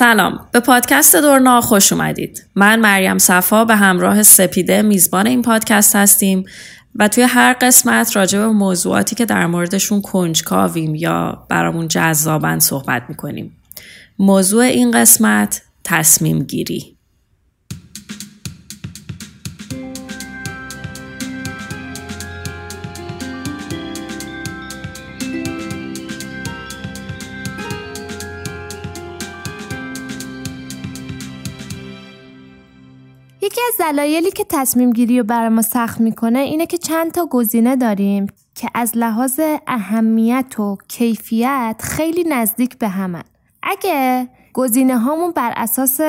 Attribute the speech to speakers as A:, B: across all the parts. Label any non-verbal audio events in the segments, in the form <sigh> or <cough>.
A: سلام. به پادکست دورنا خوش اومدید. من مریم صفا به همراه سپیده میزبان این پادکست هستیم و توی هر قسمت راجع به موضوعاتی که در موردشون کنجکاویم یا برامون جذابن صحبت می‌کنیم. موضوع این قسمت تصمیم گیری.
B: دلایلی که تصمیم گیری رو برای ما سخت می‌کنه اینه که چند تا گزینه داریم که از لحاظ اهمیت و کیفیت خیلی نزدیک به همن. اگه گزینه هامون بر اساس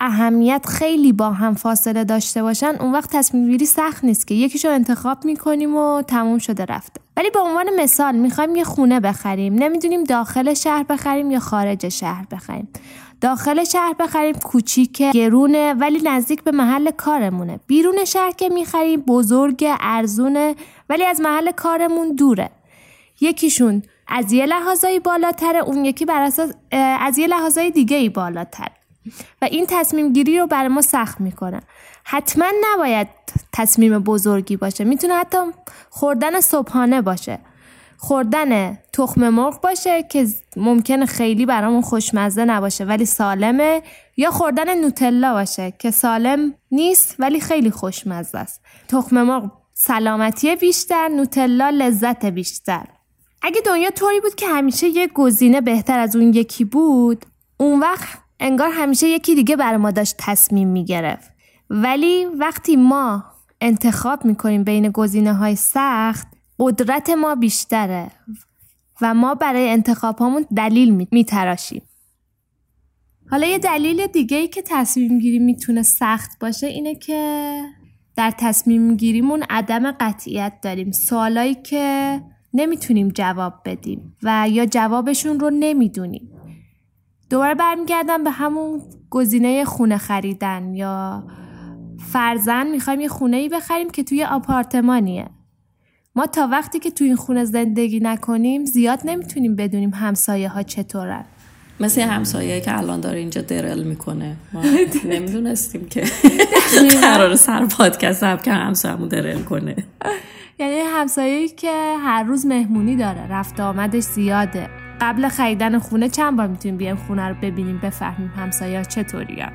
B: اهمیت خیلی با هم فاصله داشته باشن اون وقت تصمیم گیری سخت نیست که یکیشو انتخاب می‌کنیم و تموم شده رفته. ولی به عنوان مثال می‌خوایم یه خونه بخریم. نمی‌دونیم داخل شهر بخریم یا خارج شهر بخریم. داخل شهر بخریم کوچیک گرونه ولی نزدیک به محل کارمونه. بیرون شهر که می‌خریم بزرگ ارزونه ولی از محل کارمون دوره. یکیشون از یه لحاظایی بالاتره اون یکی بر اساس از یه لحاظای دیگه ای بالاتر. و این تصمیم گیری رو برای ما سخت می‌کنه. حتما نباید تصمیم بزرگی باشه. می‌تونه حتی خوردن صبحانه باشه. خوردن تخم مرغ باشه که ممکنه خیلی برامون خوشمزه نباشه ولی سالمه. یا خوردن نوتلا باشه که سالم نیست ولی خیلی خوشمزه است. تخم مرغ سلامتی بیشتر نوتلا لذت بیشتر. اگه دنیا طوری بود که همیشه یه گزینه بهتر از اون یکی بود اون وقت انگار همیشه یکی دیگه برای ما داشت تصمیم می‌گرفت. ولی وقتی ما انتخاب می‌کنیم بین گزینه های سخت قدرت ما بیشتره و ما برای انتخاب همون دلیل میتراشیم. حالا یه دلیل دیگه ای که تصمیم گیری می‌تونه سخت باشه اینه که در تصمیم گیریمون عدم قطعیت داریم. سوالایی که نمی‌تونیم جواب بدیم و یا جوابشون رو نمی‌دونیم. دوباره برمیگردم به همون گزینه خونه خریدن یا فرزن می‌خوایم یه خونه ای بخریم که توی آپارتمانیه. ما تا وقتی که توی این خونه زندگی نکنیم زیاد نمی‌تونیم بدونیم همسایه ها چطورن.
A: مثل همسایه که الان داره اینجا درل می‌کنه. ما <laughs> نمی‌دونستیم که قرار سر پادکست هم که همسایه‌مون درل کنه.
B: یعنی همسایه‌ای که هر روز مهمونی داره رفت آمدش زیاده. قبل خریدن خونه چند بار می‌تونیم بیایم خونه رو ببینیم بفهمیم همسایه چطوری هم.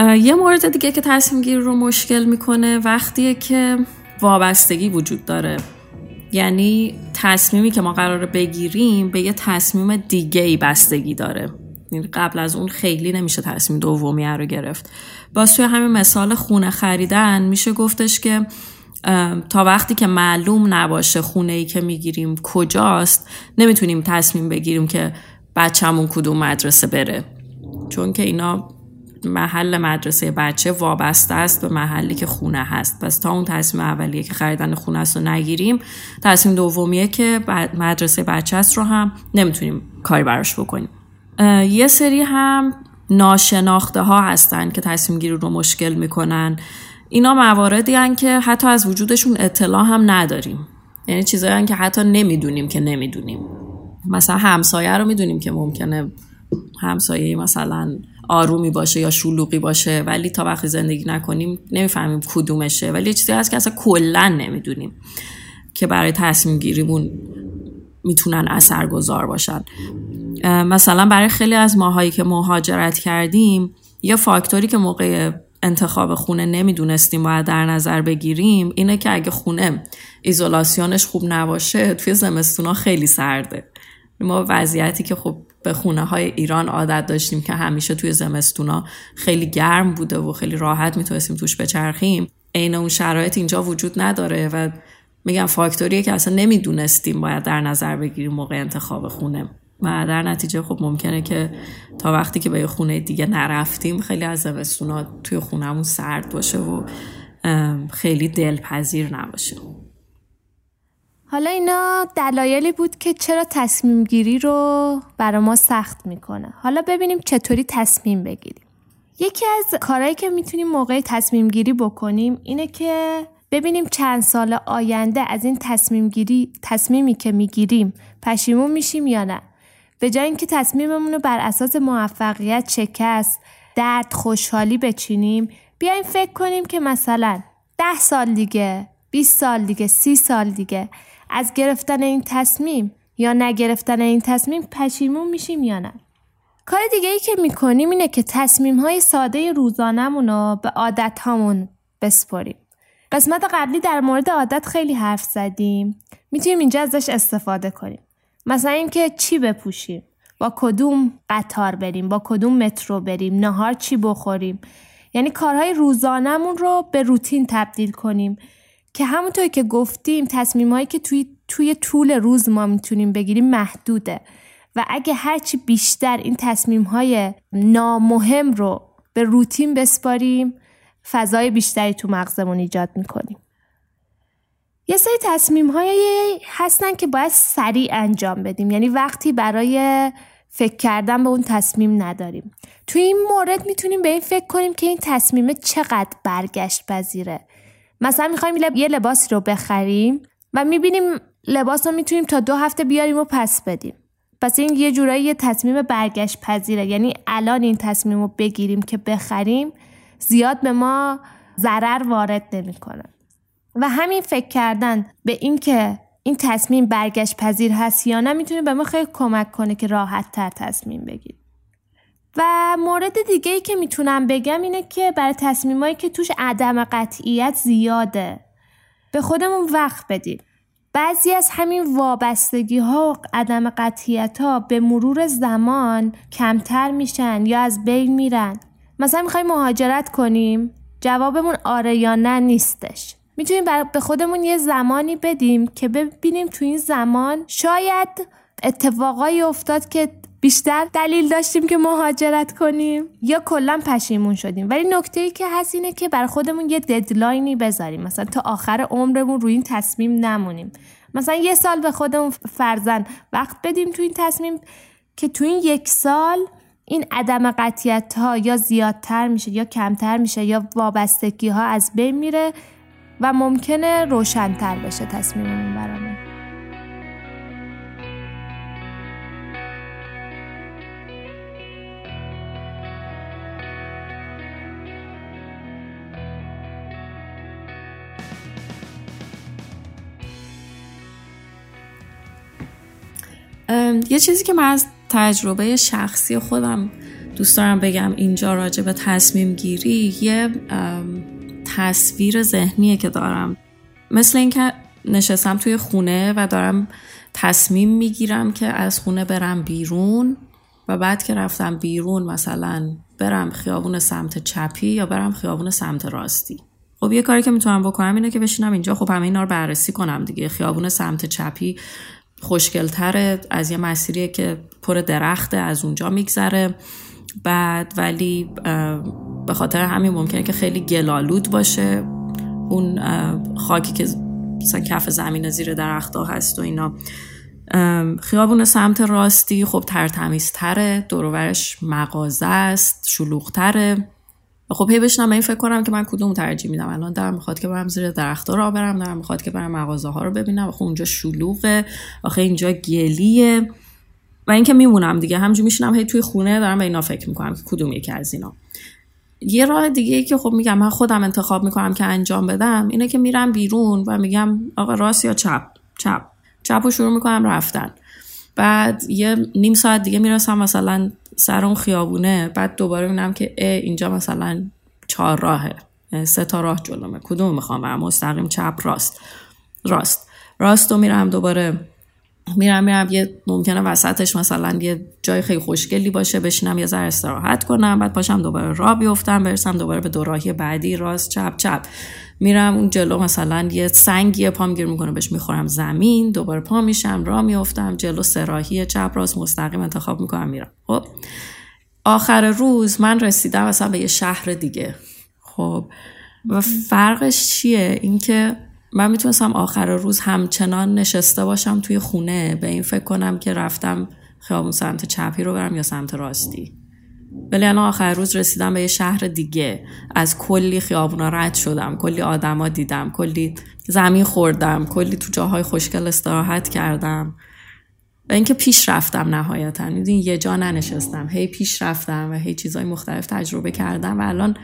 A: یه مورد دیگه که تصمیم گیری رو مشکل می‌کنه وقتیه که وابستگی وجود داره. یعنی تصمیمی که ما قراره بگیریم به یه تصمیم دیگه ای بستگی داره. یعنی قبل از اون خیلی نمیشه تصمیم دومی رو گرفت. باز توی همین مثال خونه خریدن میشه گفتش که تا وقتی که معلوم نباشه خونه ای که می‌گیریم کجاست نمی‌تونیم تصمیم بگیریم که بچهمون کدوم مدرسه بره. چون که اینا محل مدرسه بچه وابسته است به محلی که خونه هست. پس تا اون تصمیم اولیه که خریدن خونه است رو نگیریم تصمیم دومیه که مدرسه بچه است رو هم نمی‌تونیم کاری براش بکنیم. یه سری هم ناشناخته ها هستن که تصمیم گیری رو مشکل می‌کنن. اینا مواردی هن که حتی از وجودشون اطلاع هم نداریم. یعنی چیزایی که حتی نمی‌دونیم که نمی‌دونیم. مثلا همسایه رو می‌دونیم که ممکنه همسایه مثلا آرومی باشه یا شلوغی باشه ولی تا وقتی زندگی نکنیم نمی‌فهمیم کدومشه. ولی چیزی هست که اصلا کلا نمی‌دونیم که برای تصمیم گیریمون می‌تونن اثرگذار باشن. مثلا برای خیلی از ماهایی که مهاجرت کردیم یه فاکتوری که موقع انتخاب خونه نمی‌دونستیم باید در نظر بگیریم اینه که اگه خونه ایزولاسیونش خوب نباشه توی زمستونا خیلی سرده. ما وضعیتی که خب به خونه های ایران عادت داشتیم که همیشه توی زمستونا خیلی گرم بوده و خیلی راحت می‌تونستیم توش بچرخیم. عین اون شرایط اینجا وجود نداره و میگم فاکتوریه که اصلا نمی‌دونستیم باید در نظر بگیریم موقع انتخاب خونه. و در نتیجه خب ممکنه که تا وقتی که به یه خونه دیگه نرفتیم خیلی از زمستونا توی خونهمون سرد باشه و خیلی دلپذیر نباشه.
B: حالا اینا دلایلی بود که چرا تصمیم گیری رو برای ما سخت می‌کنه. حالا ببینیم چطوری تصمیم بگیریم. یکی از کارهایی که می‌تونیم موقع تصمیم گیری بکنیم اینه که ببینیم چند سال آینده از این تصمیم گیری تصمیمی که می‌گیریم پشیمون میشیم یا نه. به جای اینکه تصمیممون رو بر اساس موفقیت شکست درد خوشحالی بچینیم بیایم فکر کنیم که مثلا ده سال دیگه 20 سال دیگه سی سال دیگه از گرفتن این تصمیم یا نگرفتن این تصمیم پشیمون میشیم یا نه؟ کار دیگه ای که می‌کنیم اینه که تصمیم های ساده روزانمون رو به عادت هامون بسپریم. قسمت قبلی در مورد عادت خیلی حرف زدیم. می‌تونیم اینجا ازش استفاده کنیم. مثلا اینکه چی بپوشیم؟ با کدوم قطار بریم؟ با کدوم مترو بریم؟ نهار چی بخوریم؟ یعنی کارهای روزانمون رو به روتین تبدیل کنیم. که همونطور که گفتیم تصمیم هایی که توی, توی طول روز ما می‌تونیم بگیریم محدوده. و اگه هرچی بیشتر این تصمیم های نامهم رو به روتین بسپاریم فضای بیشتری تو مغزمون ایجاد می‌کنیم. یه سری تصمیم هایی هستن که باید سریع انجام بدیم. یعنی وقتی برای فکر کردن به اون تصمیم نداریم. تو این مورد می‌تونیم به این فکر کنیم که این تصمیم چقدر برگشت پذیره. مثلا می‌خوایم یه لباسی رو بخریم و می‌بینیم لباس رو می‌تونیم تا دو هفته بیاریم و پس بدیم. پس این یه جورایی یه تصمیم برگشت پذیره. یعنی الان این تصمیم رو بگیریم که بخریم زیاد به ما ضرر وارد نمی‌کنه. و همین فکر کردن به اینکه این تصمیم برگشت پذیر هست یا نه می‌تونه به ما خیلی کمک کنه که راحت تر تصمیم بگیریم. و مورد دیگه ای که می‌تونم بگم اینه که برای تصمیمایی که توش عدم قطعیت زیاده. به خودمون وقت بدیم. بعضی از همین وابستگی ها و عدم قطعیت ها به مرور زمان کمتر میشن یا از بین میرن. مثلا می‌خوایم مهاجرت کنیم. جوابمون آره یا نه نیستش. می‌تونیم به خودمون یه زمانی بدیم که ببینیم تو این زمان شاید اتفاقایی افتاد که بیشتر دلیل داشتیم که مهاجرت کنیم. یا کلا پشیمون شدیم. ولی نکته ای که هست اینه که بر خودمون یه ددلاینی بذاریم. مثلا تا آخر عمرمون روی این تصمیم نمونیم. مثلا یه سال به خودمون فرزن وقت بدیم تو این تصمیم که تو این یک سال این عدم قطیت ها یا زیادتر میشه یا کمتر میشه یا وابستگی ها از بین میره و ممکنه روشنتر بشه تصمیممون برامون.
A: یه چیزی که من از تجربه شخصی خودم دوست دارم بگم اینجا راجع به تصمیم گیری یه تصویر ذهنیه که دارم. مثل اینکه نشستم توی خونه و دارم تصمیم می‌گیرم که از خونه برم بیرون و بعد که رفتم بیرون مثلا برم خیابون سمت چپی یا برم خیابون سمت راستی. خب یه کاری که می‌تونم بکنم اینه که بشینم اینجا. خب همه اینا رو بررسی کنم دیگه. خیابون سمت چپی خوشگلتره از یه مسیریه که پر درخته از اونجا میگذره. بعد ولی به خاطر همین ممکنه که خیلی گلالود باشه. اون خاکی که مثلا کف زمین زیر درختها هست و اینا. خیابون سمت راستی خب ترتمیزتره دورورش مغازه است شلوغتره. خب هی بشنم این فکر کنم که من کدوم ترجیح میدم. الان دارم می‌خواد که برم زیر درختها را برم دارم می‌خواد که برم مغازه ها رو ببینم. آخه اونجا شلوغه. آخه اینجا گلیه. و اینکه میمونم دیگه. همجور میشینم هی توی خونه دارم به اینا فکر می‌کنم که کدوم یکی از اینا. یه راه دیگه ای که خب میگم من خودم انتخاب می‌کنم که انجام بدم اینه که میرم بیرون و میگم آقا راست یا چپ؟ چپ. چپ رو شروع می‌کنم رفتن. بعد یه نیم ساعت دیگه می‌رسم مثلا سر اون خیابونه بعد دوباره می‌بینم که اینجا مثلا چهار راهه. سه تا راه جلومه. کدوم می‌خوام؟ برم مستقیم چپ راست. راست. راست رو میرم دوباره میرم میرم. یه ممکنه وسطش مثلا یه جای خیلی خوشگلی باشه بشینم یه ذره استراحت کنم بعد پاشم دوباره راه بیفتم برسم دوباره به دوراهی بعدی. راست چپ چپ. میرم اون جلو مثلا یه سنگی پام گیر می‌کنه بهش می‌خورم زمین. دوباره پا میشم راه میفتم جلو سراحی چپ راست مستقیم انتخاب می‌کنم میرم. خب؟ آخر روز من رسیدم مثلا به یه شهر دیگه. خب؟ و فرقش چیه؟ اینکه من می‌تونستم آخر روز همچنان نشسته باشم توی خونه. به این فکر کنم که رفتم خیابون سمت چپی رو برم یا سمت راستی. ولی الان آخر روز رسیدم به یه شهر دیگه. از کلی خیابونا رد شدم کلی آدما دیدم کلی زمین خوردم کلی تو جاهای خوشگل استراحت کردم. و اینکه پیش رفتم نهایتا. می‌دونی یه جا ننشستم هی پیش رفتم و هی چیزهای مختلف تجربه کردم و الان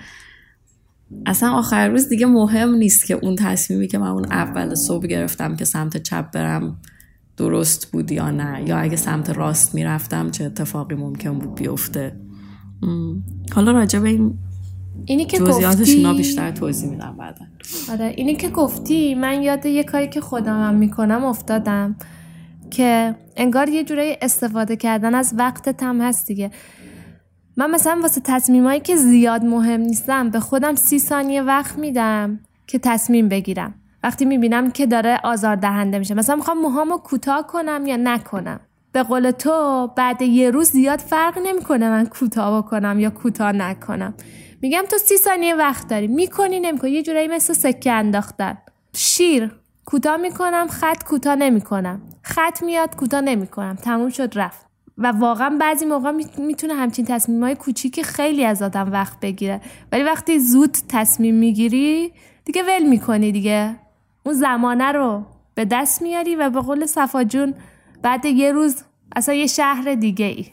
A: اصلا آخر روز دیگه مهم نیست که اون تصمیمی که من اون اول صبح گرفتم که سمت چپ برم درست بود یا نه. یا اگه سمت راست می‌رفتم چه اتفاقی ممکن بود بیفته. حالا راجع به این اینی که جزئیاتش اینا بیشتر توضیح میدم بعدا.
B: آره اینی که گفتی من یاد یه کاری که خودمم می‌کنم افتادم که انگار یه جورایی استفاده کردن از وقتت هم هست دیگه. من مثلا واسه تصمیمایی که زیاد مهم نیستم به خودم سی ثانیه وقت میدم که تصمیم بگیرم. وقتی می‌بینم که داره آزار دهنده میشه. مثلا می‌خوام موهامو کوتاه کنم یا نکنم. به قول تو بعد یه روز زیاد فرق نمی‌کنه من کوتاه بکنم یا کوتاه نکنم. میگم تو سی ثانیه وقت داری. می‌کنی نمی‌کنی. یه جورایی مثل سکه انداختن. شیر کوتاه می‌کنم. خط کوتاه نمی‌کنم. خط میاد کوتاه نمی‌کنم. تموم شد رفت. و واقعا بعضی موقع می‌تونه همچین تصمیم های کوچیک خیلی از آدم وقت بگیره. ولی وقتی زود تصمیم می‌گیری دیگه ول می‌کنی دیگه. اون زمانه رو به دست میاری و به قول صفا جون بعد یه روز اصلا یه شهر دیگه ای.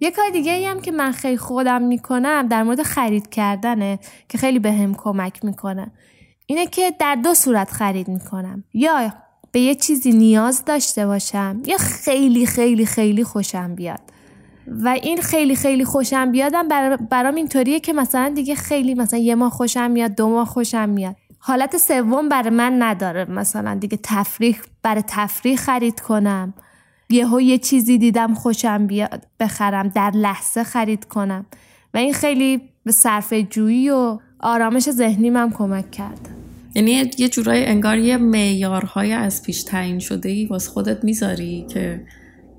B: یه کار دیگه ای هم که من خیلی خودم می‌کنم در مورد خرید کردنه که خیلی به هم کمک می‌کنه. اینه که در دو صورت خرید می‌کنم. یا به یه چیزی نیاز داشته باشم یا خیلی خیلی خیلی خوشم بیاد. و این خیلی خیلی خوشم بیادم برام اینطوریه که مثلا دیگه خیلی مثلا یه ماه خوشم میاد دو ماه خوشم میاد. حالت سوم برای من نداره. مثلا دیگه تفریح برای تفریح خرید کنم. یهو یه چیزی دیدم خوشم بیاد بخرم در لحظه خرید کنم. و این خیلی به صرف جویی و آرامش ذهنی من کمک کرد
A: یعنی یه جورای انگار یه معیارهای از پیش تعیین شده ای واسه خودت می‌ذاری که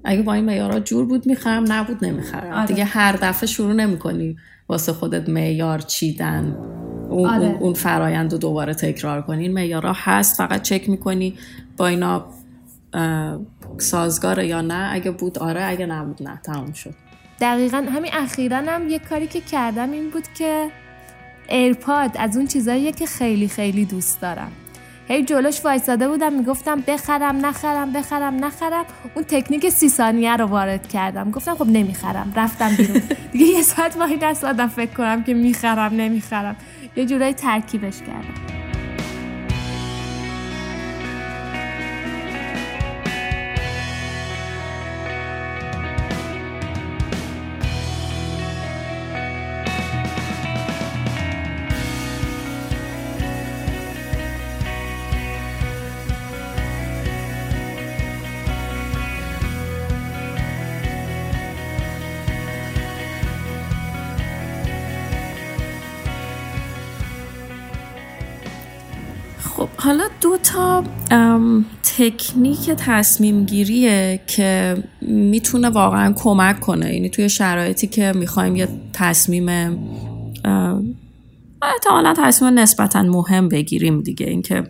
A: اگه با این معیارها جور بود می‌خرم نبود نمی‌خرم. آره. دیگه هر دفعه شروع نمی‌کنی واسه خودت معیار چیدن اون, آره. اون فرایند رو دوباره تکرار کنی. این معیارها هست فقط چک می‌کنی با اینا سازگاره یا نه. اگه بود آره اگه نبود نه. تموم شد.
B: دقیقا همین اخیرا هم یه کاری که کردم این بود که AirPod از اون چیزاییه که خیلی خیلی دوست دارم. هی جلوش وایساده بودم می‌گفتم بخرم نخرم بخرم نخرم. اون تکنیک سی ثانیه رو وارد کردم. گفتم خب نمی‌خرم. رفتم بیرون. دیگه یه ساعت وایستادم فکر کنم که می‌خرم نمی‌خرم. یه جورایی ترکیبش کردم.
A: حالا دو تا تکنیک تصمیم گیریه که می‌تونه واقعا کمک کنه. یعنی توی شرایطی که می‌خوایم یه تصمیم احتمالا تصمیم نسبتا مهم بگیریم دیگه. اینکه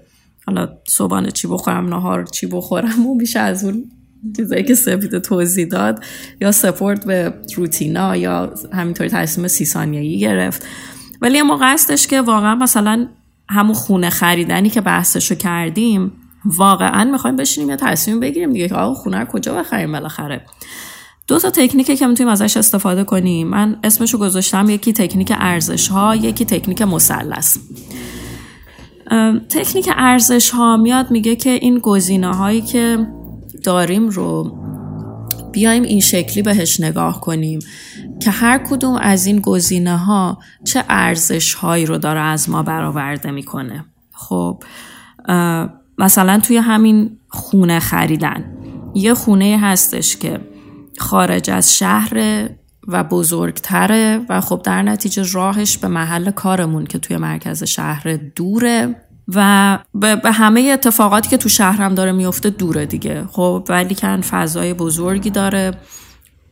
A: حالا صبحانه چی بخورم نهار چی بخورم و میشه از اون چیزایی که سپید توضیح داد. یا سپورت به روتینا یا همینطوری تصمیم سی ثانیه‌ای گرفت. ولی اما قصدش که واقعا مثلا همون خونه خریدنی که بحثشو کردیم واقعا می‌خوایم بشینیم یا تصمیم بگیریم دیگه که آقا خونه رو کجا بخریم بالاخره. دو تا تکنیک که می‌تونیم ازش استفاده کنیم. من اسمشو گذاشتم یکی تکنیک ارزش ها یکی تکنیک مثلث. تکنیک ارزش ها میاد میگه که این گزینه هایی که داریم رو بیایم این شکلی بهش نگاه کنیم که هر کدوم از این گزینه ها چه ارزش هایی رو داره از ما برآورده می‌کنه. خب مثلا توی همین خونه خریدن یه خونه هستش که خارج از شهر و بزرگتره و خب در نتیجه راهش به محل کارمون که توی مرکز شهر دوره. و به همه اتفاقاتی که تو شهرم داره میفته دوره دیگه. خب ولی کن فضای بزرگی داره.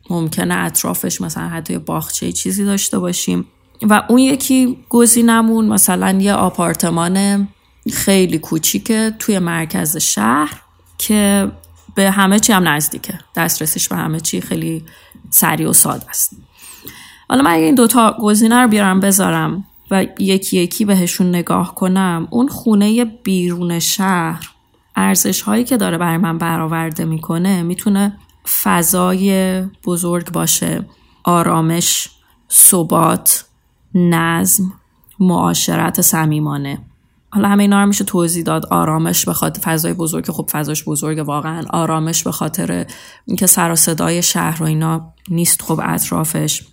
A: ممکنه اطرافش مثلا حتی باغچه چیزی داشته باشیم. و اون یکی گزینمون مثلا یه آپارتمان خیلی کوچیکه توی مرکز شهر که به همه چی هم نزدیکه. دسترسش به همه چی خیلی سریع و ساده است. حالا من این دوتا گزینه رو بیارم بذارم. و یکی یکی بهشون نگاه کنم. اون خونه بیرون شهر ارزش هایی که داره برای من برآورده می‌کنه می‌تونه فضای بزرگ باشه. آرامش ثبات نظم معاشرت صمیمانه. حالا همه اینا رو میشه توضیح داد. آرامش به خاطر فضای بزرگ خب فضاش بزرگ واقعا. آرامش به خاطر اینکه سر و صدای شهر و اینا نیست خب اطرافش.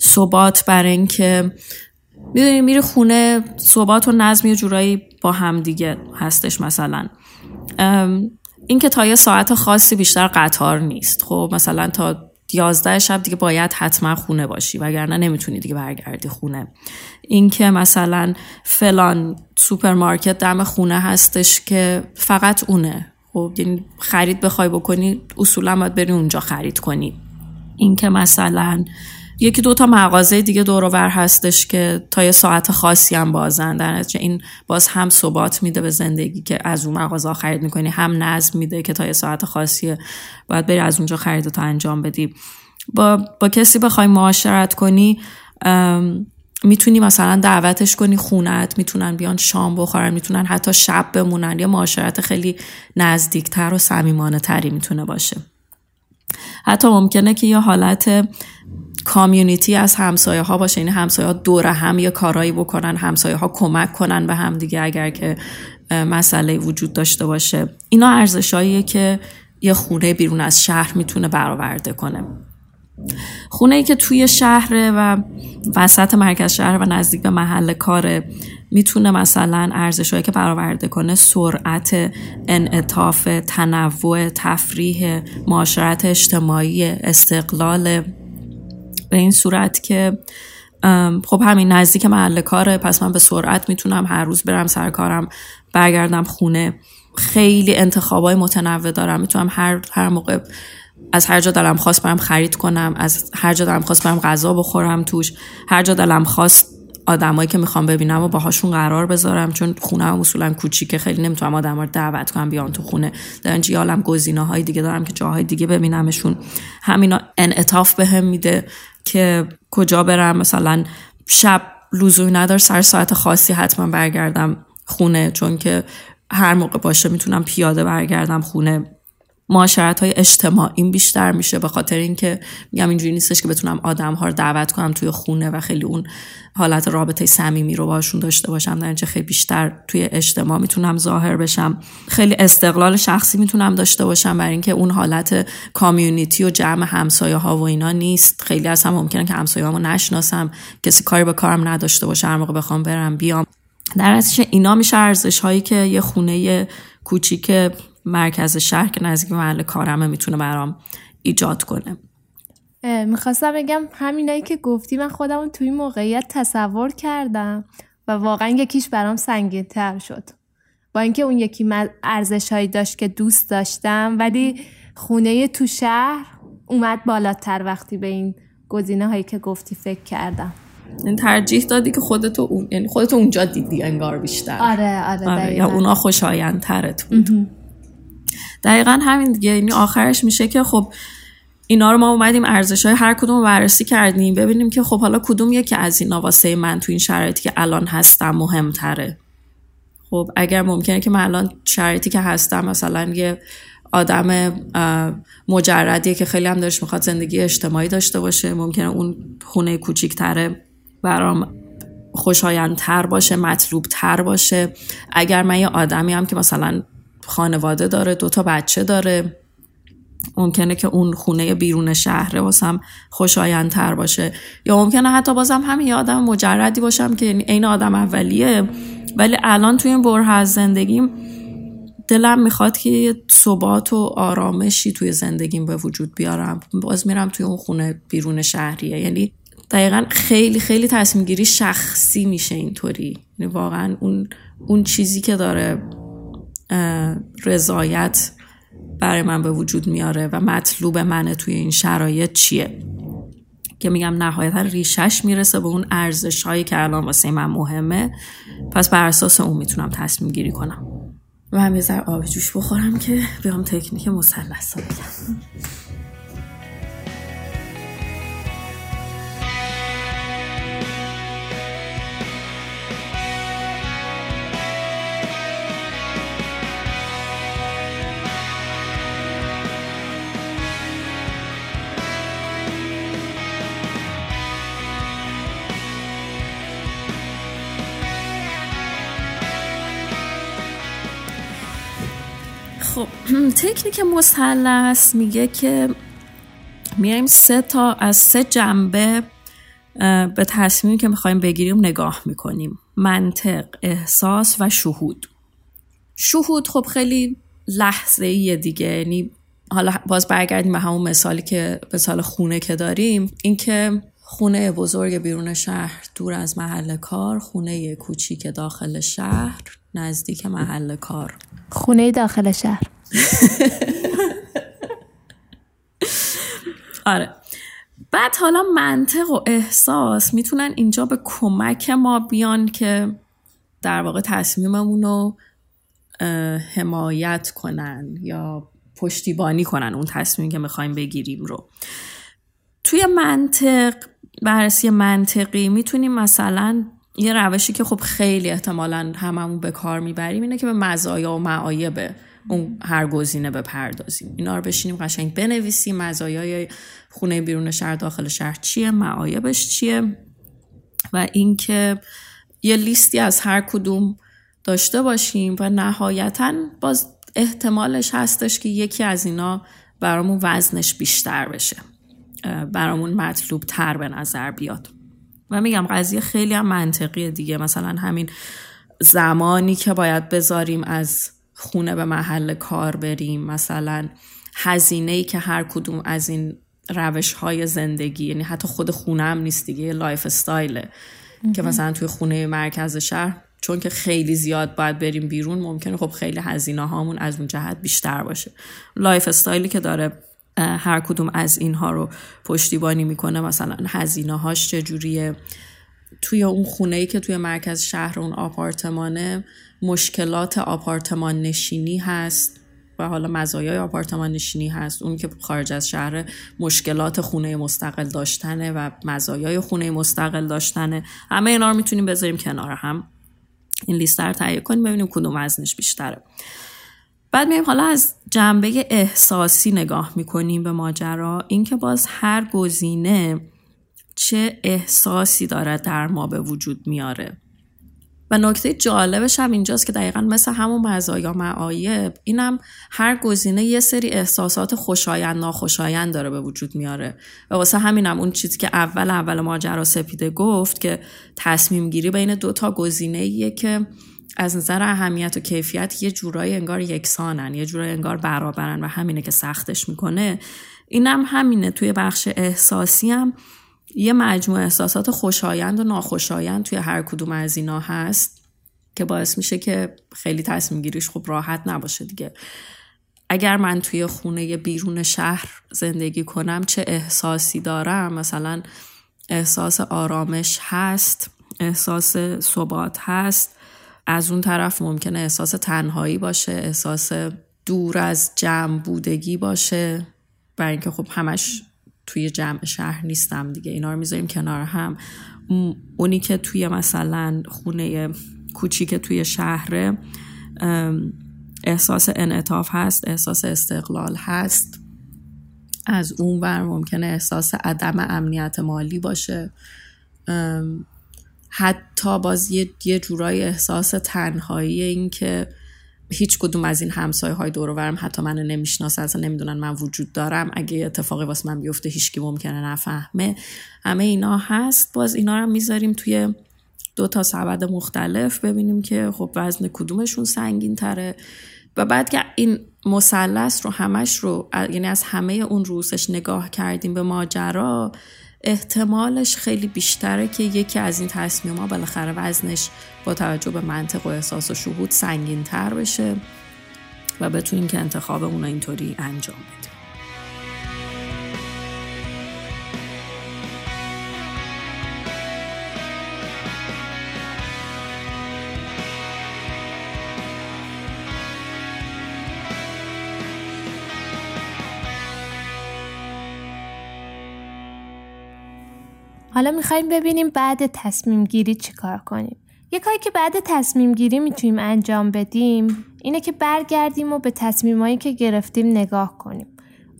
A: ثبات برای اینکه می‌دونی میره خونه ثبات و نظم یه جورایی با هم دیگه هستش مثلا. اینکه تا یه ساعت خاصی بیشتر قطار نیست. خب مثلا تا یازده شب دیگه باید حتما خونه باشی وگرنه نمی‌تونی دیگه برگردی خونه. اینکه مثلا فلان سوپرمارکت دم خونه هستش که فقط اونه. خب یعنی خرید بخوای بکنی اصولا باید بری اونجا خرید کنی. اینکه مثلا یکی دوتا مغازه دیگه دور هستش که تا یه ساعت خاصی هم بازن. در این باز هم ثبات میده به زندگی که از اون مغازه خرید می‌کنی هم نظم میده که تا یه ساعت خاصیه باید بری از اونجا خرید تا انجام بدی. با, با کسی بخوای معاشرت کنی می‌تونی مثلا دعوتش کنی خونت می‌تونن بیان شام بخورن می‌تونن حتی شب بمونن. یا معاشرت خیلی نزدیکتر و صمیمانه تری می‌تونه باشه. حتی ممکنه که یه حالت کامیونیتی از همسایه ها باشه. این یعنی همسایه ها دور هم یه کارایی بکنن همسایه ها کمک کنن به هم دیگه اگر که مسئله وجود داشته باشه. اینا ارزشاییه که یه خونه بیرون از شهر می‌تونه برآورده کنه. خونه ای که توی شهر و وسط مرکز شهر و نزدیک به محل کاره می‌تونه مثلا ارزشهایی که برآورده کنه سرعت انعطاف تنوع تفریح معاشرت اجتماعی استقلال به این صورت که خب همین نزدیک محل کاره پس من به سرعت می‌تونم هر روز برم سر کارم برگردم خونه. خیلی انتخابای متنوع دارم. می‌تونم هر هر موقع از هر جا دلم خواست برم خرید کنم از هر جا دلم خواست برم غذا بخورم توش هر جا دلم خواست آدمایی که می‌خوام ببینم و باهاشون قرار بذارم چون خونه هم اصولا کوچیکه خیلی نمی‌تونم آدم رو دعوت کنم بیان تو خونه. در اینجا یالم دیگه دارم که جاهای دیگه ببینمشون. همینا انعطاف بهم میده. که کجا برم مثلا شب لزومی نداره سر ساعت خاصی حتما برگردم خونه چون که هر موقع باشه می‌تونم پیاده برگردم خونه. معاشرت های اجتماعی بیشتر میشه به خاطر اینکه میگم اینجوری نیستش که بتونم آدم ها رو دعوت کنم توی خونه و خیلی اون حالت رابطه صمیمی رو باشون داشته باشم در اینجا خیلی بیشتر توی اجتماع می‌تونم ظاهر بشم. خیلی استقلال شخصی می‌تونم داشته باشم برای اینکه اون حالت کامیونیتی و جمع همسایه ها و اینا نیست. خیلی از هم ممکنه که همسایه نشناسم کسی کاری به کارم نداشته باشه هر موقع بخوام برم بیام. در اینا میشه ارزش هایی که یه خونه کوچیک مرکز شهر که نزدیک محل کارمه می‌تونه برام ایجاد کنه.
B: می‌خواستم بگم همینایی که گفتی من خودم توی موقعیت تصور کردم و واقعا یکیش برام سنگین تر شد. با اینکه اون یکی ارزش هایی داشت که دوست داشتم ولی خونه تو شهر اومد بالاتر وقتی به این گزینه هایی که گفتی فکر کردم.
A: این یعنی ترجیح دادی که خودتو اون یعنی خودتو اونجا دیدی انگار بیشتر.
B: آره آره,
A: آره یا اونا خوشایندترت بود. دقیقا همین دیگه. یعنی آخرش میشه که خب اینا رو ما اومدیم ارزش های هر کدوم رو بررسی کردیم ببینیم که خب حالا کدوم یکی از اینا واسه من تو این شرایطی که الان هستم مهمتره. خب اگر ممکنه که من الان شرایطی که هستم مثلا یه آدم مجردیه که خیلی هم داشت می‌خواد زندگی اجتماعی داشته باشه ممکنه اون خونه کوچیکتره برام خوشایندتر باشه مطلوبتر باشه. اگر من یه آدمی هم که مثلا خانواده داره دوتا بچه داره. ممکنه که اون خونه بیرون شهره واسم خوشایندتر باشه. یا ممکنه حتی بازم همین یه آدم مجردی باشم که این آدم اولیه. ولی الان توی این بره از زندگیم دلم می‌خواد که ثبات و آرامشی توی زندگیم به وجود بیارم. باز میرم توی اون خونه بیرون شهریه. یعنی دقیقا خیلی خیلی تصمیم گیری شخصی میشه اینطوری. یعنی واقعا اون اون چیزی که داره رضایت برای من به وجود میاره و مطلوب منه توی این شرایط چیه؟ که میگم نهایتا ریشش می‌رسه به اون ارزش هایی که الان واسه من مهمه. پس بر اساس اون می‌تونم تصمیم گیری کنم. و هم یه ذر آب جوش بخورم که بیام تکنیک مسلس بگم. تکنیک مثلث میگه که میایم سه تا از سه جنبه به تصمیمی که می‌خوایم بگیریم نگاه می‌کنیم. منطق احساس و شهود. شهود خب خیلی لحظه ایه دیگه. یعنی حالا باز برگردیم به همون مثالی که مثال خونه که داریم. اینکه خونه بزرگ بیرون شهر دور از محل کار خونه کوچیک داخل شهر نزدیک محل کار.
B: خونه داخل شهر. <laughs>
A: آره. بعد حالا منطق و احساس می‌تونن اینجا به کمک ما بیان که در واقع تصمیممون رو حمایت کنن یا پشتیبانی کنن اون تصمیمی که می‌خوایم بگیریم رو. توی منطق بررسی منطقی می‌تونیم مثلا یه روشی که خب خیلی احتمالا هممون به کار می‌بریم اینه که به مزایا و معایب اون هر گزینه بپردازیم. اینا رو بشینیم قشنگ بنویسیم. مزایای خونه بیرون شهر داخل شهر چیه؟ معایبش چیه؟ و اینکه یه لیستی از هر کدوم داشته باشیم و نهایتا باز احتمالش هستش که یکی از اینا برامون وزنش بیشتر بشه. برامون مطلوب تر به نظر بیاد. و میگم قضیه خیلی هم منطقیه دیگه. مثلا همین زمانی که باید بذاریم از خونه به محل کار بریم. مثلا هزینه ای که هر کدوم از این روش های زندگی یعنی حتی خود خونه هم نیست دیگه lifestyle ه. که مثلا توی خونه مرکز شهر چون که خیلی زیاد باید بریم بیرون ممکنه خب خیلی هزینه هامون از اون جهت بیشتر باشه. lifestyle ی که داره هر کدوم از اینها رو پشتیبانی می‌کنه مثلا هزینه هاش چجوریه؟ توی اون خونه ای که توی مرکز شهر اون آپارتمانه مشکلات آپارتمان نشینی هست و حالا مزایای آپارتمان نشینی هست. اون که خارج از شهر مشکلات خونه مستقل داشتنه و مزایای خونه مستقل داشتنه. همه اینا رو می‌تونیم بذاریم کنار هم. این لیست رو تهیه کنیم ببینیم کدوم وزنش بیشتره. بعد میایم حالا از جنبه احساسی نگاه می‌کنیم به ماجرا. اینکه باز هر گزینه چه احساسی داره در ما به وجود میاره. و نکته جالبش هم اینجاست که دقیقا مثل همون مزایا معایب اینم هر گزینه یه سری احساسات خوشایند ناخوشایند داره به وجود میاره. و واسه همینم اون چیزی که اول اول ماجرا سپیده گفت که تصمیم گیری بین دو تا گزینه ایه که از نظر اهمیت و کیفیت یه جورایی انگار یکسانن یه جورایی انگار برابرن و همینه که سختش می‌کنه. اینم همینه توی بخش احساسی هم یه مجموع احساسات خوشایند و ناخوشایند توی هر کدوم از اینا هست که باعث میشه که خیلی تصمیم گیریش خوب راحت نباشه دیگه. اگر من توی خونه بیرون شهر زندگی کنم چه احساسی دارم؟ مثلا احساس آرامش هست احساس ثبات هست. از اون طرف ممکنه احساس تنهایی باشه احساس دور از جمع بودگی باشه. برای اینکه خب همش توی جمع شهر نیستم دیگه. اینا رو می‌ذاریم کنار هم. اونی که توی مثلا خونه کوچیک توی شهر احساس انعطاف هست احساس استقلال هست. از اون ور ممکنه احساس عدم امنیت مالی باشه. حتی باز یه, جورای احساس تنهایی این که هیچ کدوم از این همسایه های دور ورم حتی منو نمی‌شناسه اصلا نمی‌دونن من وجود دارم. اگه اتفاقی واسه من بیفته هیچکی ممکنه نفهمه. همه اینا هست. باز اینا رو می‌ذاریم توی دو تا سبد مختلف ببینیم که خب وزن کدومشون سنگین تره و بعد که این مثلث رو همش رو یعنی از همه اون روسش نگاه کردیم به ماجرا احتمالش خیلی بیشتره که یکی از این تصمیم ها بالاخره وزنش با توجه به منطق و احساس و شهود سنگین تر بشه و بتونیم که انتخاب اونا اینطوری انجام بدیم
B: حالا می‌خوایم ببینیم بعد تصمیم گیری چی کار کنیم. یه کاری که بعد تصمیم گیری می‌تونیم انجام بدیم اینه که برگردیم و به تصمیمایی که گرفتیم نگاه کنیم.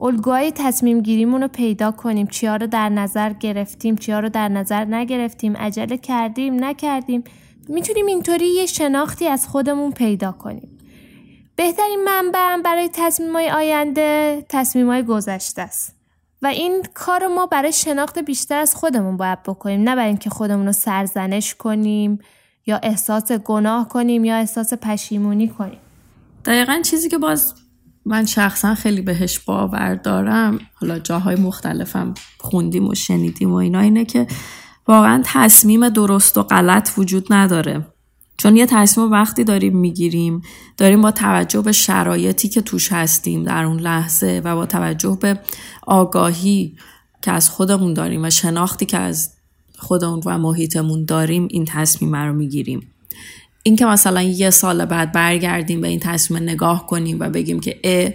B: الگوهای تصمیم گیریمون رو پیدا کنیم چیا رو در نظر گرفتیم چیا رو در نظر نگرفتیم عجله کردیم نکردیم می‌تونیم اینطوری یه شناختی از خودمون پیدا کنیم بهترین منبع برای تصمیم های آینده تصمیم های گذشته است و این کار ما برای شناخت بیشتر از خودمون باید بکنیم. نه برای اینکه خودمون رو سرزنش کنیم یا احساس گناه کنیم یا احساس پشیمونی کنیم.
A: دقیقا چیزی که باز من شخصا خیلی بهش باور دارم حالا جاهای مختلفم خوندیم و شنیدیم و اینا اینه که واقعا تصمیم درست و غلط وجود نداره. چون یه تصمیم وقتی داریم می‌گیریم داریم با توجه به شرایطی که توش هستیم در اون لحظه و با توجه به آگاهی که از خودمون داریم و شناختی که از خودمون و محیطمون داریم این تصمیم رو می‌گیریم. این که مثلا یه سال بعد برگردیم به این تصمیم نگاه کنیم و بگیم که اه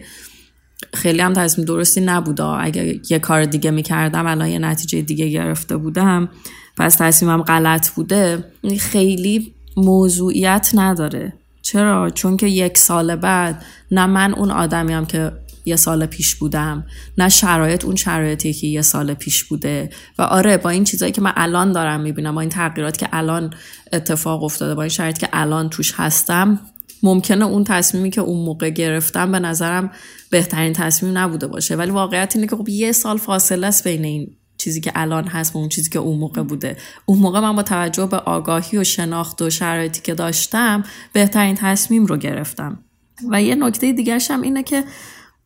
A: خیلی هم تصمیم درستی نبوده اگر یه کار دیگه می‌کردم الان یه نتیجه دیگه گرفته بودم پس تصمیمم غلط بوده خیلی موضوعیت نداره. چرا؟ چون که یک سال بعد نه من اون آدمیم که یه سال پیش بودم نه شرایط اون شرایطی که یه سال پیش بوده. و آره با این چیزایی که من الان دارم می‌بینم با این تغییرات که الان اتفاق افتاده با این شرایط که الان توش هستم ممکنه اون تصمیمی که اون موقع گرفتم به نظرم بهترین تصمیم نبوده باشه. ولی واقعیت اینه که خب یه سال فاصله است بین این چیزی که الان هست و اون چیزی که اون موقع بوده. اون موقع من با توجه به آگاهی و شناخت و شرایطی که داشتم بهترین تصمیم رو گرفتم. و یه نکته دیگرش هم اینه که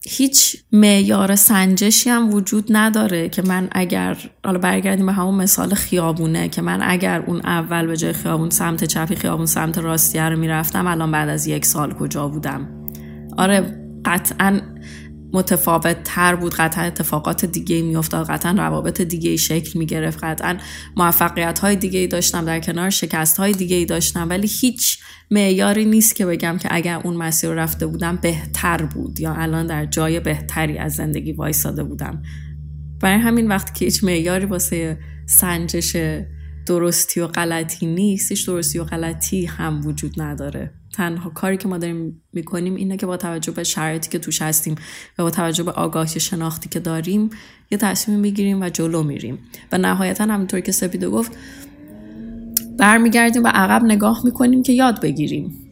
A: هیچ معیار سنجشی هم وجود نداره که من اگر حالا برگردیم به همون مثال خیابونه که من اگر اون اول به جای خیابون سمت چپی خیابون سمت راستیه رو می‌رفتم الان بعد از یک سال کجا بودم؟ آره قطعا متفاوت تر بود. قطعا اتفاقات دیگه میافتاد. قطعا روابط دیگه شکل می‌گرفت. قطعا موفقیت های دیگه داشتم. در کنار شکست های دیگه داشتم. ولی هیچ معیاری نیست که بگم که اگر اون مسیر رفته بودم بهتر بود یا الان در جای بهتری از زندگی وایساده بودم. برای همین وقت که هیچ معیاری واسه سنجش درستی و غلطی نیست هیچ درستی و غلطی هم وجود نداره. تنها کاری که ما داریم می‌کنیم اینه که با توجه به شرایطی که توش هستیم و با توجه به آگاهی شناختی که داریم یه تصمیم می‌گیریم و جلو میریم. و نهایتا همینطور که سپیده گفت برمیگردیم و عقب نگاه می‌کنیم که یاد بگیریم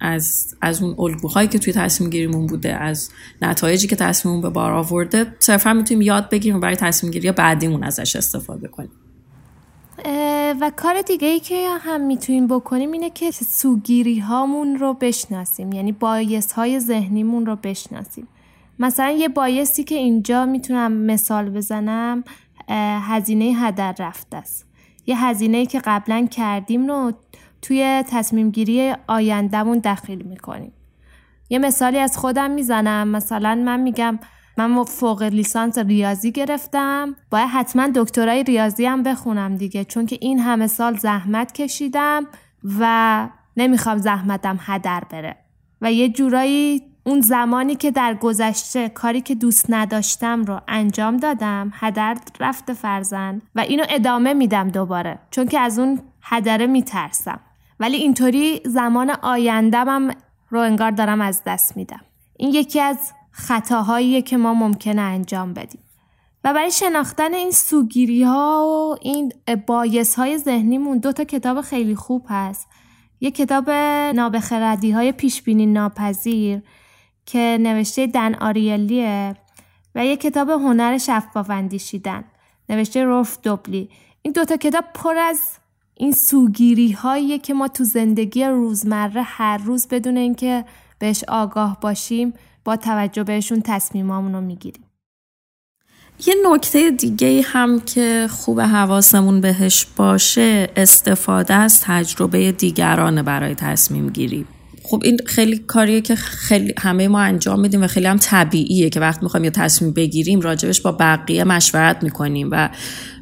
A: از, از اون الگوهایی که توی تصمیم گیریمون بوده از نتایجی که تصمیممون به بار آورده. صرفا می‌تونیم یاد بگیریم و برای تصمیم گیری بعدیمون ازش استفاده کنیم.
B: و کار دیگه ای که هم می‌تونیم بکنیم اینه که سوگیری هامون رو بشناسیم. یعنی بایس های ذهنیمون رو بشناسیم. مثلا یه بایستی که اینجا می‌تونم مثال بزنم هزینه هدر رفته است. یه هزینه که قبلا کردیم رو توی تصمیم گیری آیندهمون دخیل می‌کنیم. یه مثالی از خودم می‌زنم. مثلا من میگم من فوق لیسانس ریاضی گرفتم. باید حتما دکترای ریاضی هم بخونم دیگه چون که این همه سال زحمت کشیدم و نمی‌خوام زحمتم هدر بره. و یه جورایی اون زمانی که در گذشته کاری که دوست نداشتم رو انجام دادم هدر رفته فرزن و اینو ادامه میدم دوباره چون که از اون هدره میترسم. ولی اینطوری زمان آیندهمم رو انگار دارم از دست میدم. این یکی از خطاهایی که ما ممکنه انجام بدیم. و برای شناختن این سوگیری ها و این بایس های ذهنیمون دو تا کتاب خیلی خوب هست. یه کتاب نابخردی های پیشبینی ناپذیر که نوشته دن آریلیه و یه کتاب هنر شفاف اندیشیدن نوشته روف دوبلی. این دوتا کتاب پر از این سوگیری هایی که ما تو زندگی روزمره هر روز بدون اینکه بهش آگاه باشیم با توجه بهشون تصمیمامون رو می‌گیریم.
A: یه نکته دیگه هم که خوب حواسمون بهش باشه استفاده از تجربه دیگران برای تصمیم گیری. خب این خیلی کاریه که خیلی همه ما انجام میدیم و خیلی هم طبیعیه که وقت می‌خوایم یه تصمیم بگیریم راجبش با بقیه مشورت می‌کنیم و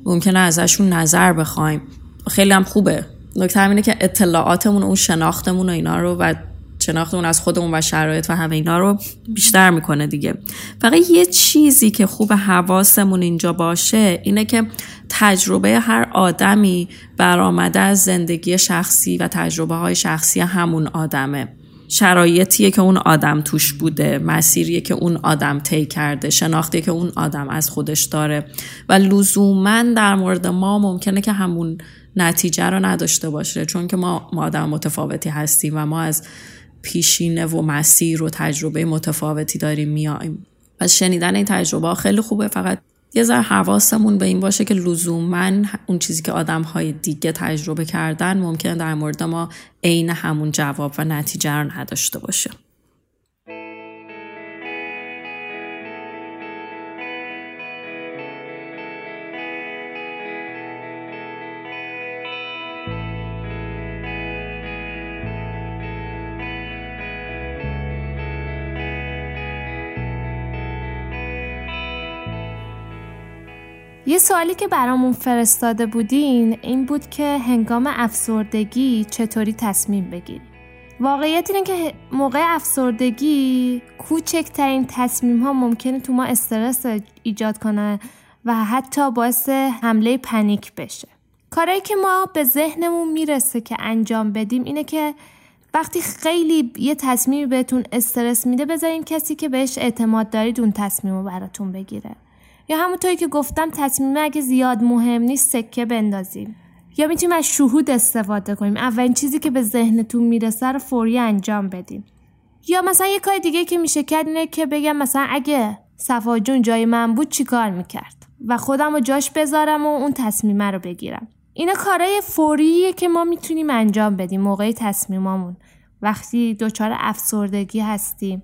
A: ممکنه ازشون نظر بخوایم. خیلی هم خوبه. نکته همینه که اطلاعاتمون اون شناختمون و اینا رو و شناختمون از خودمون و شرایط و همه اینا رو بیشتر می‌کنه دیگه. فقط یه چیزی که خوب حواسمون اینجا باشه اینه که تجربه هر آدمی برآمده از زندگی شخصی و تجربه های شخصی همون آدمه. شرایطیه که اون آدم توش بوده مسیریه که اون آدم طی کرده شناختیه که اون آدم از خودش داره. و لزوما در مورد ما ممکنه که همون نتیجه رو نداشته باشه چون که ما, ما آدم متفاوتی هستیم و ما از پیشینه و مسیر و تجربه متفاوتی داریم میایم پس شنیدن این تجربه خیلی خوبه. فقط یه ذره حواسمون به این باشه که لزوما اون چیزی که آدم های دیگه تجربه کردن ممکنه در مورد ما عین همون جواب و نتیجه رو نداشته باشه.
B: یه سوالی که برامون فرستاده بودین این بود که هنگام افسردگی چطوری تصمیم بگیریم؟ واقعیت اینه که موقع افسردگی کوچکترین تصمیم ها ممکنه تو ما استرس ایجاد کنه و حتی باعث حمله پنیک بشه. کارایی که ما به ذهنمون می‌رسه که انجام بدیم اینه که وقتی خیلی یه تصمیمی بهتون استرس میده بذارین کسی که بهش اعتماد دارید اون تصمیم رو براتون بگیره. یا همونطوری که گفتم تصمیم اگه زیاد مهم نیست سکه بندازیم. یا می‌تونیم از شهود استفاده کنیم. اولین چیزی که به ذهنتون می‌رسه رو فوری انجام بدیم. یا مثلا یه کار دیگه که میشه کرد اینه که بگم مثلا اگه صفا جون جای من بود چیکار می‌کرد؟ و خودم رو جاش بذارم و اون تصمیمه رو بگیرم. اینا کارهای فوریه که ما می‌تونیم انجام بدیم موقع تصمیمامون. وقتی دچار افسردگی هستیم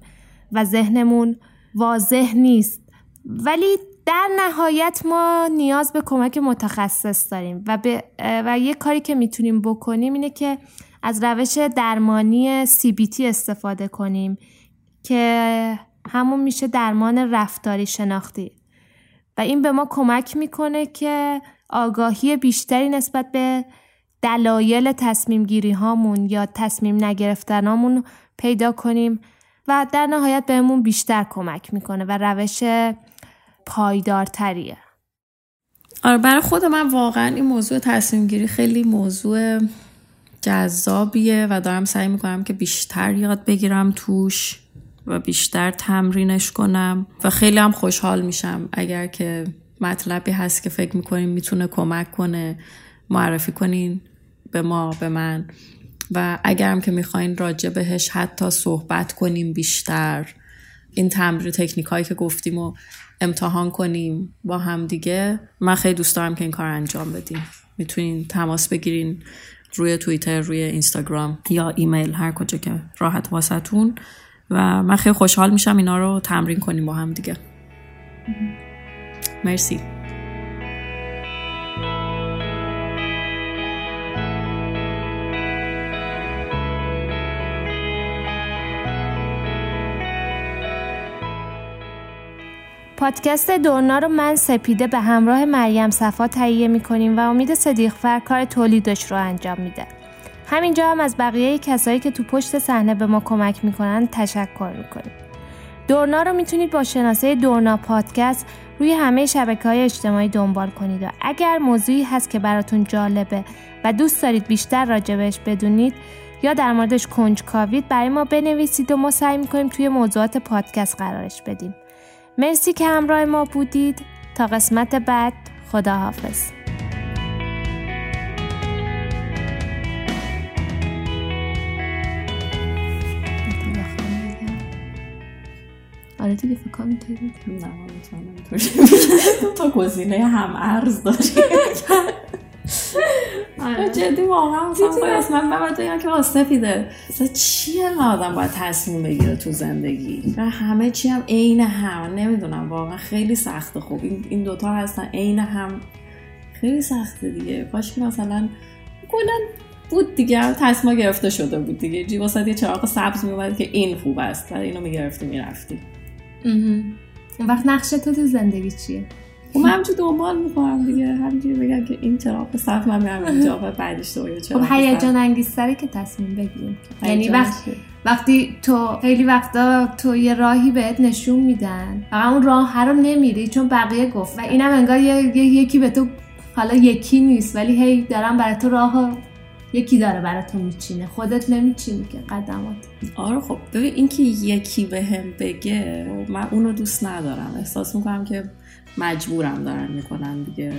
B: و ذهنمون واضح نیست. ولی در نهایت ما نیاز به کمک متخصص داریم و, به و یه کاری که می‌تونیم بکنیم اینه که از روش درمانی CBT استفاده کنیم که همون میشه درمان رفتاری شناختی. و این به ما کمک می‌کنه که آگاهی بیشتری نسبت به دلایل تصمیم گیری هامون یا تصمیم نگرفتنامون پیدا کنیم و در نهایت بهمون بیشتر کمک می‌کنه و روش پایدارتریه.
A: آره برای خود من واقعا این موضوع تصمیم گیری خیلی موضوع جذابیه و دارم سعی می‌کنم که بیشتر یاد بگیرم توش و بیشتر تمرینش کنم و خیلی هم خوشحال میشم اگر که مطلبی هست که فکر می‌کنیم می‌تونه کمک کنه معرفی کنین به ما به من. و اگرم که می‌خواین راجع بهش حتی صحبت کنیم بیشتر. این تمرین تکنیک هایی که گفتیم و امتحان کنیم با هم دیگه. من خیلی دوست دارم که این کار انجام بدیم. می‌تونین تماس بگیرین روی توییتر روی اینستاگرام یا ایمیل هر کجا که راحت واسطون و من خیلی خوشحال میشم اینا رو تمرین کنیم با هم دیگه. مرسی.
B: پادکست دورنا رو من سپیده به همراه مریم صفا تهیه می‌کنیم و امید صدیقفر کار تولیدش رو انجام میده. همینجا هم از بقیه کسایی که تو پشت صحنه به ما کمک می‌کنن تشکر می‌کنیم. دورنا رو می‌تونید با شناسه دورنا پادکست روی همه شبکه های اجتماعی دنبال کنید و اگر موضوعی هست که براتون جالبه و دوست دارید بیشتر راجبش بدونید یا در موردش کنجکاوید برای ما بنویسید و ما سعی می‌کنیم توی موضوعات پادکست قرارش بدیم. مرسی که همراه ما بودید. تا قسمت بعد خداحافظ.
A: آره دیگه فکر کنم نه <laughs> تا گزینه هم ارز داری. <laughs> آره. جدی واقعا مثلا من باید بگم که سفیده چیه آدم باید تصمیم بگیره تو زندگی؟ و همه چی هم عین هم. نمی‌دونم واقعا خیلی سخته خوب. این, این دوتا هستن عین هم. خیلی سخته دیگه. کاش مثلا کلا بود دیگه. تصمیم گرفته شده بود دیگه. جی واسه یه چراغ سبز میومد که این خوب است. و اینو می‌گرفتی می‌رفتی.
B: اون وقت نقشه تو تو زندگی چیه؟
A: خب من همچون دنبال می‌کنم دیگه. همجوری بگم که این چراغ سبز من میرم اینجا و بعدش تو
B: چراغ خب هیجان انگیزتره که تصمیم بگیریم. یعنی وقتی وقتی تو خیلی وقتا تو یه راهی بهت نشون میدن فقط اون راه رو نمیری چون بقیه گفت. و اینم انگار یکی به تو حالا یکی نیست ولی هی دارم برای تو راه یکی داره برای تو میچینه. خودت نمیچینی که قدمات.
A: آره خب ببین اینکه یکی به هم بگه من اونو دوست ندارم. احساس می‌کنم که مجبورم دارن می‌کنن دیگه.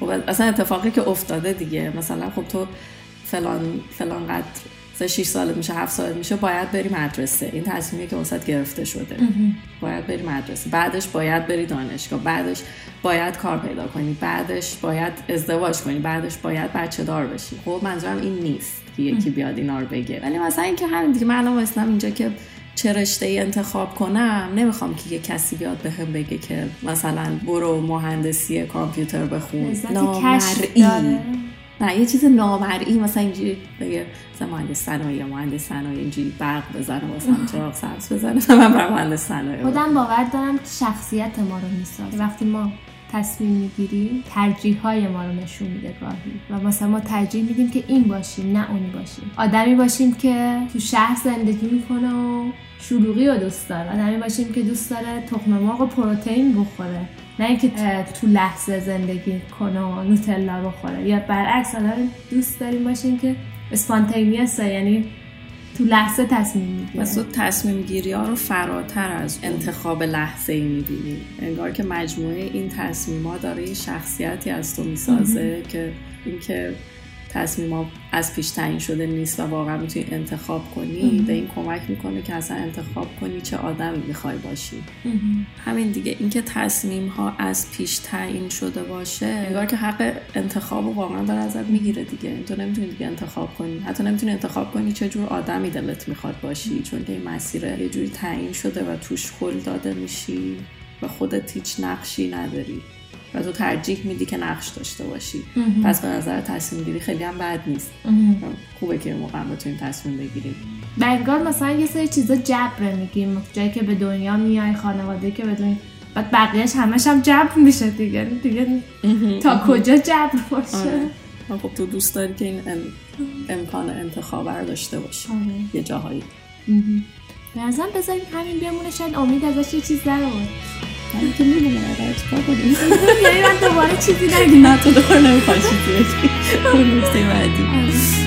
A: خب اصلا اتفاقی که افتاده دیگه. مثلا خب تو فلان فلان قدر 6 سالت میشه 7 سالت میشه باید بری مدرسه. این تصمیمی که وسط گرفته شده. باید بری مدرسه. بعدش باید بری دانشگاه. بعدش باید کار پیدا کنی. بعدش باید ازدواج کنی. بعدش باید بچه دار بشی. خب منظورم این نیست که یکی بیاد اینا رو بگه. ولی مثلا اینکه همین دیگه من الان اینجا که چه رشته ای انتخاب کنم نمی‌خوام که یه کسی بیاد به هم بگه که مثلا برو مهندسی کامپیوتر بخون. نامرئی. نه یه چیز نامرئی مثلا اینجوری بگه مثلا مهندس صنایع مهندس صنایع اینجوری برق بزنه واسه چراغ سبز بزنه من برم مهندس صنایع
B: خودم باور دارم که شخصیت ما رو می‌سازه. وقتی ما تصمیم می‌گیریم ترجیح های ما رو نشون میده گاهی. و مثلا ما ترجیح میدیم که این باشیم نه اونی باشیم. آدمی باشیم که تو شهر زندگی می‌کنه و شلوغی رو دوست داره. آدمی باشیم که دوست داره تخم مرغ و پروتئین بخوره. نه اینکه تو لحظه زندگی کنه و نوتلا بخوره. یا برعکس آدم دوست داریم باشیم که اسپانتینیوس یعنی تو لحظه تصمیم می‌گیری.
A: تو تصمیم گیری ها رو فراتر از انتخاب لحظه ای می‌بینی. انگار که مجموعه این تصمیم ها داره یه شخصیتی از تو می‌سازه که اینکه تصمیم از پیش تعیین شده نیست و واقعا می‌تونی انتخاب کنی به این کمک می‌کنه که اصلا انتخاب کنی چه آدمی می‌خوای باشی. همین دیگه اینکه تصمیم ها از پیش تعیین شده باشه انگار که حق انتخاب رو واقعا داره ازت می‌گیره دیگه. تو نمی‌تونی دیگه انتخاب کنی. حتی نمی‌تونی انتخاب کنی چه جور آدمی دلت می‌خواد باشی چون که این مسیر یه جوری تعیین شده و توش خل داده میشی و خودت هیچ نقشی نداری. و تو ترجیح میدی که نقش داشته باشی. پس به نظر تصمیم گیری خیلی هم بد نیست. خوبه که موقع بتونیم تصمیم بگیریم.
B: بنگار مثلا یه سری چیزا جبر میگیم. جایی که به دنیا میای خانواده که بدون بعد بقیهش همش هم جبر میشه دیگه. دیگه تا کجا جبر باشه؟
A: آره. خب تو دوست داری که این امکان انتخاب داشته باشی. آره. یه جاهایی.
B: به نظرم بذاریم همین بیمونه شاید امید ازش یه چیز در
A: من که می‌دونم آقا چیکار کنیم.
B: یعنی من دوباره چیزی نگیم
A: نه تو دوباره نمی‌خوای چیزی بگی. <laughs> اون نکته بعدی.